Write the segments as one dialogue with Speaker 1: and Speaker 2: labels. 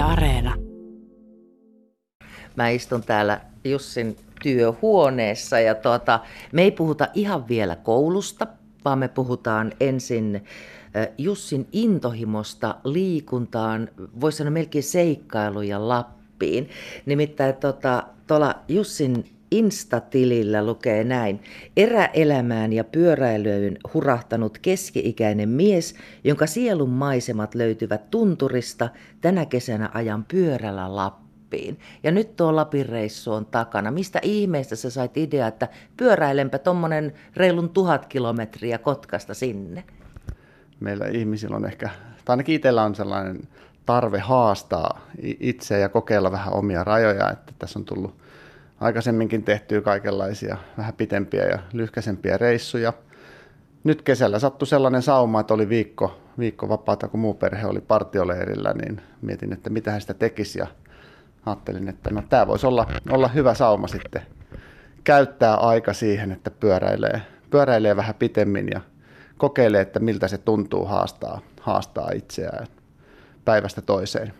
Speaker 1: Areena.
Speaker 2: Mä istun täällä Jussin työhuoneessa ja tuota, me ei puhuta ihan vielä koulusta, vaan me puhutaan ensin Jussin intohimosta liikuntaan, voisi sanoa melkein seikkailu ja Lappiin. Nimittäin tuota, tuolla Jussin Insta-tilillä lukee näin. Eräelämään ja pyöräilyyn hurahtanut keski-ikäinen mies, jonka sielun maisemat löytyvät tunturista, tänä kesänä ajan pyörällä Lappiin. Ja nyt tuo Lapin reissu on takana. Mistä ihmeestä sä sait idea, että pyöräilenpä tuommoinen reilun tuhat kilometriä Kotkasta sinne?
Speaker 3: Meillä ihmisillä on ehkä, tai ainakin itsellä on sellainen tarve haastaa itseä ja kokeilla vähän omia rajoja, että tässä on tullut aikaisemminkin tehtyä kaikenlaisia vähän pitempiä ja lyhkäisempiä reissuja. Nyt kesällä sattui sellainen sauma, että oli viikko, viikko vapaata, kun muu perhe oli partioleirillä, niin mietin, että mitä hän sitä tekisi ja ajattelin, että no tämä voisi olla, olla hyvä sauma sitten käyttää aika siihen, että pyöräilee, pyöräilee vähän pitemmin ja kokeilee, että miltä se tuntuu haastaa, haastaa itseään päivästä toiseen.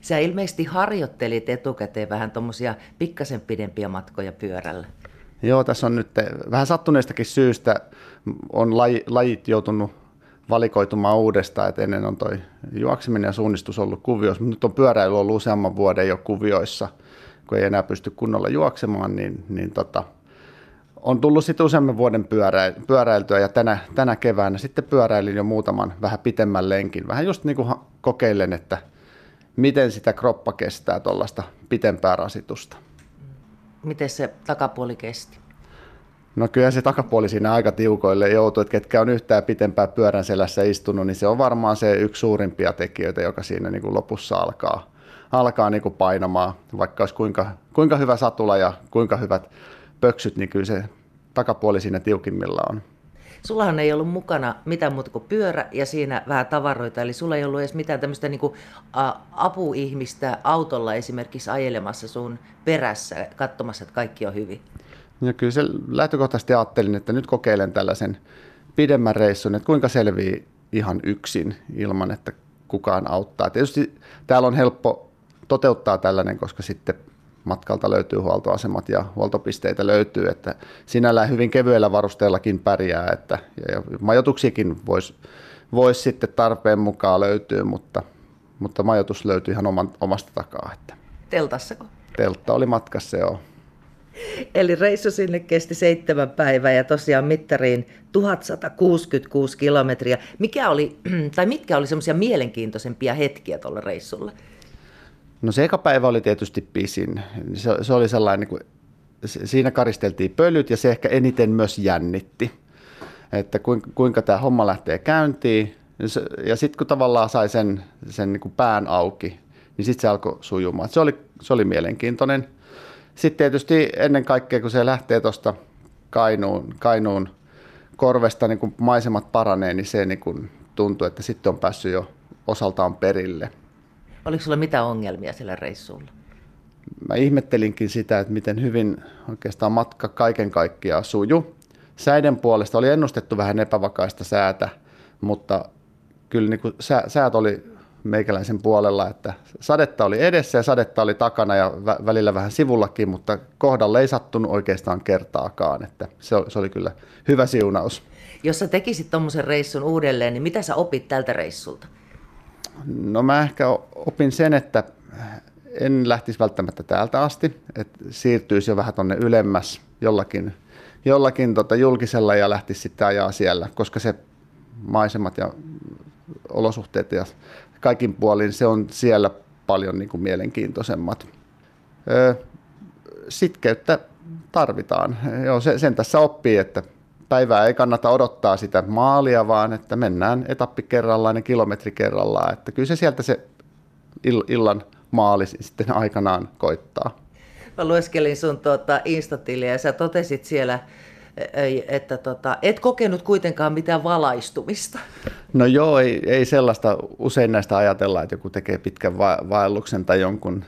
Speaker 2: Sä ilmeisesti harjoittelit etukäteen vähän tuommoisia pikkasen pidempiä matkoja pyörällä.
Speaker 3: Joo, tässä on nyt vähän sattuneestakin syystä on laji, lajit joutunut valikoitumaan uudestaan, että ennen on toi juokseminen ja suunnistus ollut kuvioissa, mutta nyt on pyöräily ollut useamman vuoden jo kuvioissa, kun ei enää pysty kunnolla juoksemaan, niin, niin tota, on tullut sitten useamman vuoden pyörä, pyöräiltyä ja tänä, tänä keväänä sitten pyöräilin jo muutaman vähän pitemmän lenkin. Vähän just niin kuin kokeilen, että – miten sitä kroppa kestää tuollaista pitempää rasitusta.
Speaker 2: Miten se takapuoli kesti?
Speaker 3: No kyllä se takapuoli siinä aika tiukoille joutuu, että ketkä on yhtään pitempää pyörän selässä istunut, niin se on varmaan se yksi suurimpia tekijöitä, joka siinä niin kuin lopussa alkaa, alkaa niin kuin painamaan. Vaikka olisi kuinka, kuinka hyvä satula ja kuinka hyvät pöksyt, niin kyllä se takapuoli siinä tiukimmilla on.
Speaker 2: Sullahan ei ollut mukana mitään muuta kuin pyörä ja siinä vähän tavaroita, eli sulla ei ollut edes mitään tämmöistä niin kuin, ä, apuihmistä autolla esimerkiksi ajelemassa sun perässä, katsomassa, että kaikki on hyvin.
Speaker 3: Ja kyllä se lähtökohtaisesti ajattelin, että nyt kokeilen tällaisen pidemmän reissun, että kuinka selvii ihan yksin ilman, että kukaan auttaa. Tietysti täällä on helppo toteuttaa tällainen, koska sitten matkalta löytyy huoltoasemat ja huoltopisteitä löytyy, että sinällään hyvin kevyellä varusteellakin pärjää, että ja majoituksiakin voisi vois sitten tarpeen mukaan löytyä, mutta, mutta majoitus löytyy ihan oman, omasta takaa. Että.
Speaker 2: Teltassako?
Speaker 3: Teltta oli matkassa, joo.
Speaker 2: Eli reissu sinne kesti seitsemän päivää ja tosiaan mittariin 1166 kilometriä. Mikä oli, tai mitkä oli semmoisia mielenkiintoisempia hetkiä tuolla reissulla?
Speaker 3: No se eka päivä oli tietysti pisin. Se, se oli sellainen, niin siinä karisteltiin pölyt ja se ehkä eniten myös jännitti, että kuinka, kuinka tämä homma lähtee käyntiin. Ja sitten kun tavallaan sai sen, sen niin kuin pään auki, niin sitten se alkoi sujumaan. Se oli, se oli mielenkiintoinen. Sitten tietysti ennen kaikkea, kun se lähtee tuosta Kainuun, Kainuun korvesta, niin kun maisemat paranee, niin se niin kun tuntuu, että sitten on päässyt jo osaltaan perille.
Speaker 2: Oliko sulla mitä ongelmia sillä reissulla?
Speaker 3: Mä ihmettelinkin sitä, että miten hyvin oikeastaan matka kaiken kaikkiaan suju. Säiden puolesta oli ennustettu vähän epävakaista säätä, mutta kyllä niin kuin sä, säät oli meikäläisen puolella, että sadetta oli edessä ja sadetta oli takana ja vä- välillä vähän sivullakin, mutta kohdalle ei sattunut oikeastaan kertaakaan, että se oli, se oli kyllä hyvä siunaus.
Speaker 2: Jos sä tekisit tuommoisen reissun uudelleen, niin mitä sä opit tältä reissulta?
Speaker 3: No mä ehkä opin sen, että en lähtisi välttämättä täältä asti, että siirtyisi jo vähän tuonne ylemmäs jollakin, jollakin tota julkisella ja lähtisi sitten ajaa siellä, koska se maisemat ja olosuhteet ja kaikin puolin se on siellä paljon niin kuin mielenkiintoisemmat. Sitkeyttä tarvitaan. Joo, se, sen tässä oppii, että päivää ei kannata odottaa sitä maalia, vaan että mennään etappi kerrallaan ja kilometri kerrallaan. Että kyllä se sieltä se illan maali sitten aikanaan koittaa.
Speaker 2: Mä lueskelin sun tuota Instatiliä ja sä totesit siellä, että tota, et kokenut kuitenkaan mitään valaistumista.
Speaker 3: No joo, ei, ei sellaista. Usein näistä ajatellaan, että joku tekee pitkän va- vaelluksen tai jonkun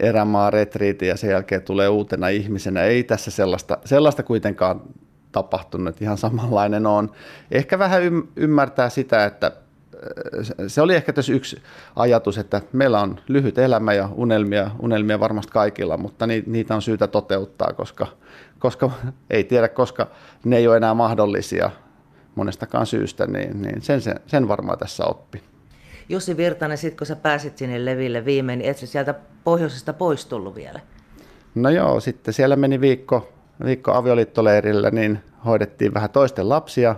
Speaker 3: erämaa retriitin ja sen jälkeen tulee uutena ihmisenä. Ei tässä sellaista, sellaista kuitenkaan tapahtunut, ihan samanlainen on. Ehkä vähän ymmärtää sitä, että se oli ehkä tässä yksi ajatus, että meillä on lyhyt elämä ja unelmia, unelmia varmasti kaikilla, mutta niitä on syytä toteuttaa, koska, koska ei tiedä, koska ne ei ole enää mahdollisia monestakaan syystä, niin, niin sen, sen, sen varmaan tässä oppi.
Speaker 2: Jussi Virtanen, sitten kun sä pääsit sinne leville viimein, niin et sä sieltä pohjoisesta pois tullut vielä?
Speaker 3: No joo, sitten siellä meni viikko, viikko avioliittoleirillä, niin hoidettiin vähän toisten lapsia.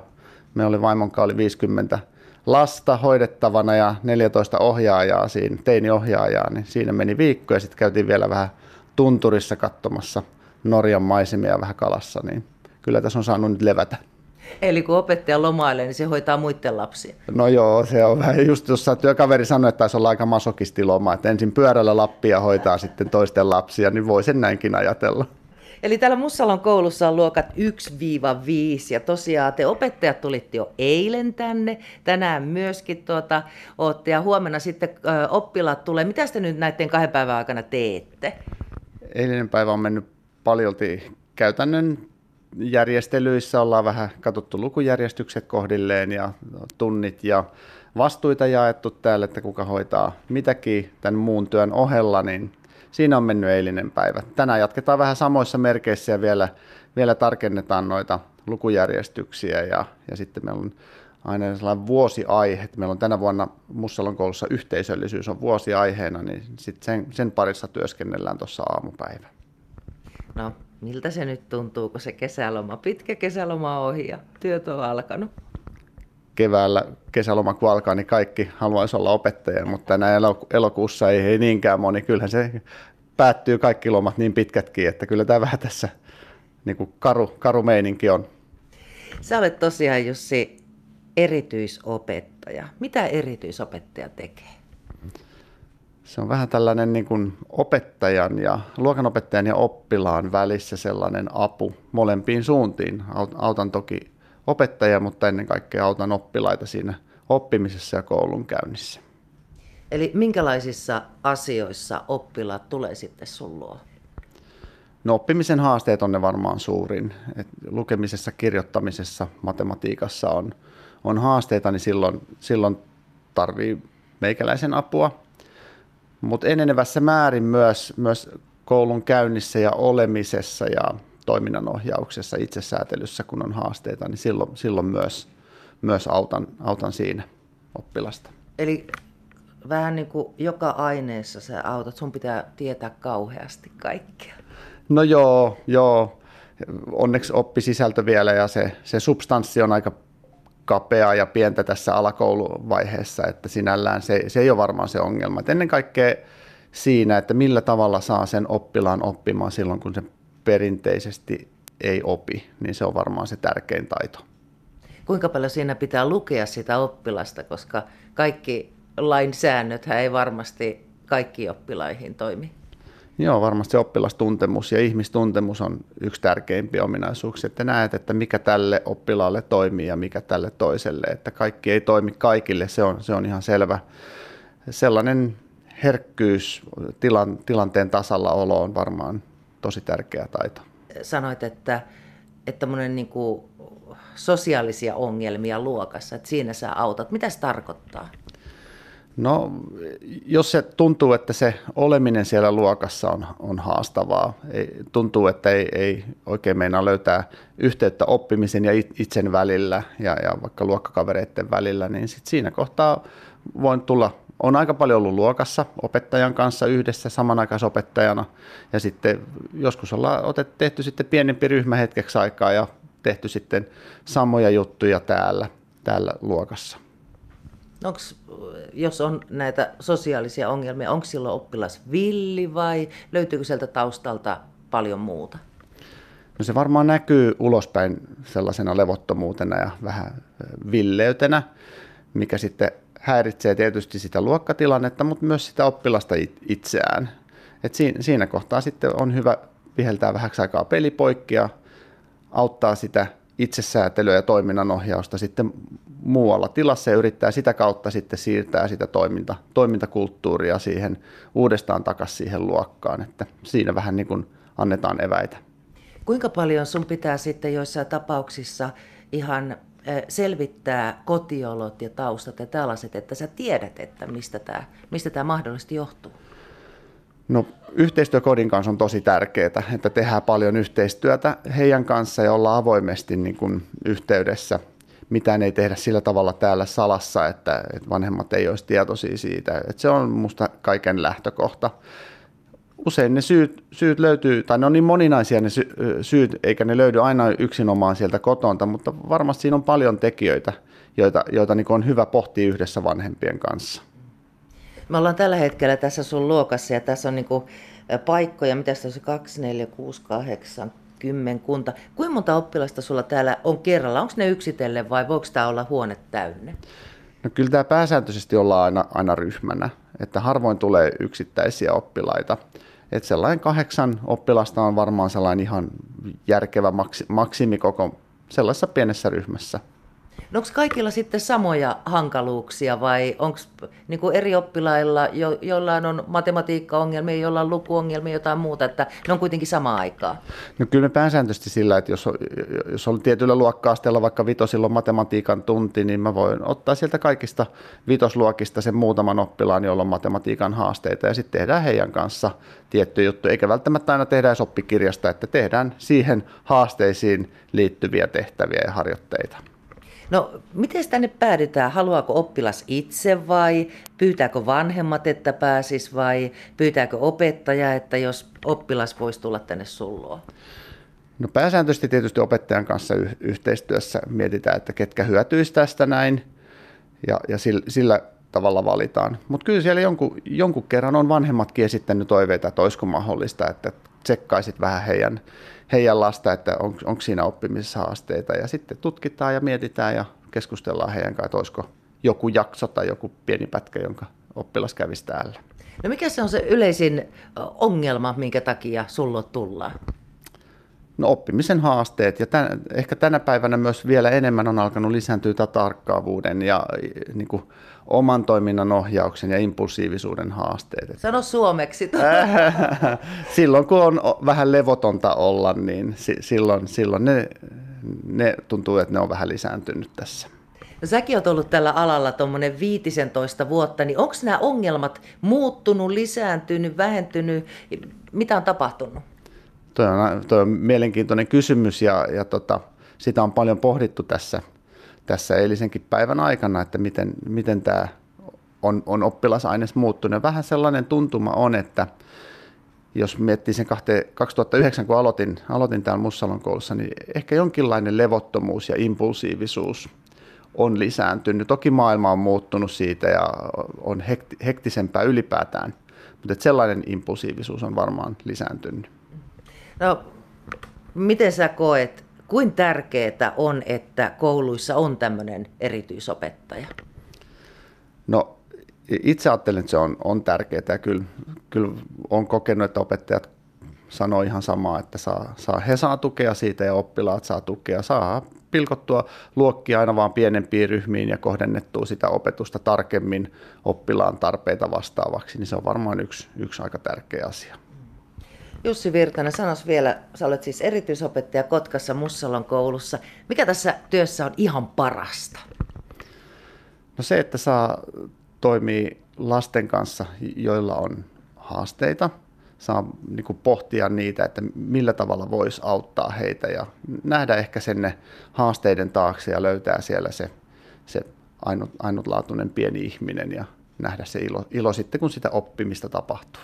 Speaker 3: Me oli vaimon oli 50 lasta hoidettavana ja 14 ohjaajaa siinä, teiniohjaajaa, niin siinä meni viikko ja sitten käytiin vielä vähän tunturissa katsomassa Norjan maisemia vähän kalassa, niin kyllä tässä on saanut nyt levätä.
Speaker 2: Eli kun opettaja lomailee, niin se hoitaa muiden lapsia.
Speaker 3: No joo, se on vähän just tuossa työkaveri sanoi, että taisi olla aika masokistiloma, että ensin pyörällä Lappia hoitaa sitten toisten lapsia, niin voi sen näinkin ajatella.
Speaker 2: Eli täällä Mussalon koulussa on luokat 1-5 ja tosiaan te opettajat tulitte jo eilen tänne, tänään myöskin tuota, ootte ja huomenna sitten ö, oppilaat tulee. Mitä te nyt näiden kahden päivän aikana teette?
Speaker 3: Eilinen päivä on mennyt paljolti käytännön järjestelyissä ollaan vähän katsottu lukujärjestykset kohdilleen ja tunnit ja vastuita jaettu täällä, että kuka hoitaa mitäkin tämän muun työn ohella, niin siinä on mennyt eilinen päivä. Tänään jatketaan vähän samoissa merkeissä ja vielä, vielä tarkennetaan noita lukujärjestyksiä ja, ja sitten meillä on aina sellainen vuosiaihe. Meillä on tänä vuonna Mussalon koulussa yhteisöllisyys on vuosiaiheena, niin sitten sen, sen parissa työskennellään tuossa aamupäivä.
Speaker 2: No, miltä se nyt tuntuu, kun se kesäloma, pitkä kesäloma on ohi ja työt on alkanut?
Speaker 3: Keväällä kesäloma kun alkaa, niin kaikki haluaisi olla opettajia, mutta tänä elokuussa ei, ei niinkään moni. Kyllähän se päättyy kaikki lomat niin pitkätkin, että kyllä tämä vähän tässä niin kuin karu, karu meininki on.
Speaker 2: Sä olet tosiaan Jussi erityisopettaja. Mitä erityisopettaja tekee?
Speaker 3: se on vähän tällainen niin kuin opettajan ja luokanopettajan ja oppilaan välissä sellainen apu molempiin suuntiin. Autan toki opettajia, mutta ennen kaikkea autan oppilaita siinä oppimisessa ja koulun käynnissä.
Speaker 2: Eli minkälaisissa asioissa oppilaat tulee sitten sun luo?
Speaker 3: No oppimisen haasteet on ne varmaan suurin. Et lukemisessa, kirjoittamisessa, matematiikassa on, on haasteita, niin silloin, silloin tarvii meikäläisen apua mutta enenevässä määrin myös, myös koulun käynnissä ja olemisessa ja toiminnanohjauksessa, itsesäätelyssä, kun on haasteita, niin silloin, silloin myös, myös autan, autan siinä oppilasta.
Speaker 2: Eli vähän niin kuin joka aineessa sä autat, sun pitää tietää kauheasti kaikkea.
Speaker 3: No joo, joo. Onneksi oppisisältö vielä ja se, se substanssi on aika kapea ja pientä tässä alakouluvaiheessa, että sinällään se, se ei ole varmaan se ongelma. Et ennen kaikkea siinä, että millä tavalla saa sen oppilaan oppimaan silloin, kun se perinteisesti ei opi, niin se on varmaan se tärkein taito.
Speaker 2: Kuinka paljon siinä pitää lukea sitä oppilasta, koska kaikki lainsäännöt ei varmasti kaikki oppilaihin toimi?
Speaker 3: Joo, varmasti se oppilastuntemus ja ihmistuntemus on yksi tärkeimpiä ominaisuuksia, että näet, että mikä tälle oppilaalle toimii ja mikä tälle toiselle, että kaikki ei toimi kaikille, se on, se on ihan selvä. Sellainen herkkyys, tilan, tilanteen tasalla olo on varmaan tosi tärkeä taito.
Speaker 2: Sanoit, että, että niin kuin sosiaalisia ongelmia luokassa, että siinä sä autat. Mitä se tarkoittaa?
Speaker 3: No, jos se tuntuu, että se oleminen siellä luokassa on, on haastavaa, ei, tuntuu, että ei, ei oikein meinaa löytää yhteyttä oppimisen ja itsen välillä ja, ja vaikka luokkakavereiden välillä, niin sit siinä kohtaa voin tulla, on aika paljon ollut luokassa opettajan kanssa yhdessä samanaikaisopettajana ja sitten joskus ollaan otet, tehty sitten pienempi ryhmä hetkeksi aikaa ja tehty sitten samoja juttuja täällä, täällä luokassa.
Speaker 2: Onks, jos on näitä sosiaalisia ongelmia, onko silloin oppilas villi vai löytyykö sieltä taustalta paljon muuta?
Speaker 3: No se varmaan näkyy ulospäin sellaisena levottomuutena ja vähän villeytenä, mikä sitten häiritsee tietysti sitä luokkatilannetta, mutta myös sitä oppilasta itseään. Et siinä, kohtaa sitten on hyvä viheltää vähäksi aikaa pelipoikkia, auttaa sitä itsesäätelyä ja toiminnanohjausta sitten muualla tilassa ja yrittää sitä kautta sitten siirtää sitä toiminta, toimintakulttuuria siihen uudestaan takaisin siihen luokkaan, että siinä vähän niin kuin annetaan eväitä.
Speaker 2: Kuinka paljon sun pitää sitten joissain tapauksissa ihan selvittää kotiolot ja taustat ja tällaiset, että sä tiedät, että mistä tämä, mistä tämä mahdollisesti johtuu?
Speaker 3: No yhteistyö kodin kanssa on tosi tärkeää, että tehdään paljon yhteistyötä heidän kanssa ja ollaan avoimesti niin kuin yhteydessä. Mitään ei tehdä sillä tavalla täällä salassa, että, että vanhemmat ei olisi tietoisia siitä. Että se on musta kaiken lähtökohta. Usein ne syyt, syyt löytyy, tai ne on niin moninaisia ne sy- syyt, eikä ne löydy aina yksinomaan sieltä kotonta, mutta varmasti siinä on paljon tekijöitä, joita, joita niin on hyvä pohtia yhdessä vanhempien kanssa.
Speaker 2: Me ollaan tällä hetkellä tässä sun luokassa ja tässä on niin kuin paikkoja, mitä se on 2, 4, 6, 8, kymmenkunta. Kuinka monta oppilasta sulla täällä on kerralla? Onko ne yksitellen vai voiko tämä olla huone täynnä?
Speaker 3: No kyllä tämä pääsääntöisesti ollaan aina, aina ryhmänä, että harvoin tulee yksittäisiä oppilaita. Että sellainen kahdeksan oppilasta on varmaan sellainen ihan järkevä maksimikoko sellaisessa pienessä ryhmässä.
Speaker 2: No onko kaikilla sitten samoja hankaluuksia vai onko niin eri oppilailla, jo, jollain on matematiikkaongelmia, jollain on lukuongelmia, jotain muuta, että ne on kuitenkin samaa aikaa?
Speaker 3: No kyllä me pääsääntöisesti sillä, että jos on, jos on tietyllä luokka-asteella vaikka vitosilla matematiikan tunti, niin mä voin ottaa sieltä kaikista vitosluokista sen muutaman oppilaan, jolla on matematiikan haasteita ja sitten tehdään heidän kanssa tietty juttu, eikä välttämättä aina tehdä oppikirjasta, että tehdään siihen haasteisiin liittyviä tehtäviä ja harjoitteita.
Speaker 2: No, miten tänne päädytään? Haluaako oppilas itse vai pyytääkö vanhemmat, että pääsis vai pyytääkö opettaja, että jos oppilas voisi tulla tänne sulloon?
Speaker 3: No pääsääntöisesti tietysti opettajan kanssa y- yhteistyössä mietitään, että ketkä hyötyisi tästä näin ja, ja sillä, sillä tavalla valitaan. Mutta kyllä siellä jonkun, jonkun kerran on vanhemmatkin esittänyt toiveita, että olisiko mahdollista, että tsekkaisit vähän heidän, heidän lasta, että on, onko siinä oppimisessa haasteita. Ja sitten tutkitaan ja mietitään ja keskustellaan heidän kanssa, että olisiko joku jakso tai joku pieni pätkä, jonka oppilas kävisi täällä.
Speaker 2: No mikä se on se yleisin ongelma, minkä takia sulla tullaan?
Speaker 3: No oppimisen haasteet ja tämän, ehkä tänä päivänä myös vielä enemmän on alkanut lisääntyä tarkkaavuuden ja niin kuin, oman toiminnan ohjauksen ja impulsiivisuuden haasteet.
Speaker 2: Sano suomeksi.
Speaker 3: silloin kun on vähän levotonta olla, niin silloin, silloin ne, ne tuntuu, että ne on vähän lisääntynyt tässä.
Speaker 2: No, säkin oot ollut tällä alalla tuommoinen 15 vuotta, niin onko nämä ongelmat muuttunut, lisääntynyt, vähentynyt? Mitä on tapahtunut?
Speaker 3: Tuo on, toi on mielenkiintoinen kysymys ja, ja tota, sitä on paljon pohdittu tässä, tässä eilisenkin päivän aikana, että miten, miten tämä on, on oppilasaines muuttunut. Vähän sellainen tuntuma on, että jos miettii sen 2009, kun aloitin, aloitin täällä Mussalon koulussa, niin ehkä jonkinlainen levottomuus ja impulsiivisuus on lisääntynyt. Toki maailma on muuttunut siitä ja on hektisempää ylipäätään, mutta sellainen impulsiivisuus on varmaan lisääntynyt.
Speaker 2: No, miten sä koet, kuin tärkeää on, että kouluissa on tämmöinen erityisopettaja?
Speaker 3: No, itse ajattelen, että se on, on tärkeää. Kyllä, kyllä olen kokenut, että opettajat sanoo ihan samaa, että saa, saa, he saa tukea siitä ja oppilaat saa tukea. Saa pilkottua luokkia aina vaan pienempiin ryhmiin ja kohdennettua sitä opetusta tarkemmin oppilaan tarpeita vastaavaksi, niin se on varmaan yksi, yksi aika tärkeä asia.
Speaker 2: Jussi Virtanen, sanos vielä, sä olet siis erityisopettaja Kotkassa Mussalon koulussa. Mikä tässä työssä on ihan parasta?
Speaker 3: No se, että saa toimii lasten kanssa, joilla on haasteita, saa niin kuin pohtia niitä, että millä tavalla voisi auttaa heitä ja nähdä ehkä sen ne haasteiden taakse ja löytää siellä se, se ainut, ainutlaatuinen pieni ihminen ja nähdä se ilo, ilo sitten, kun sitä oppimista tapahtuu.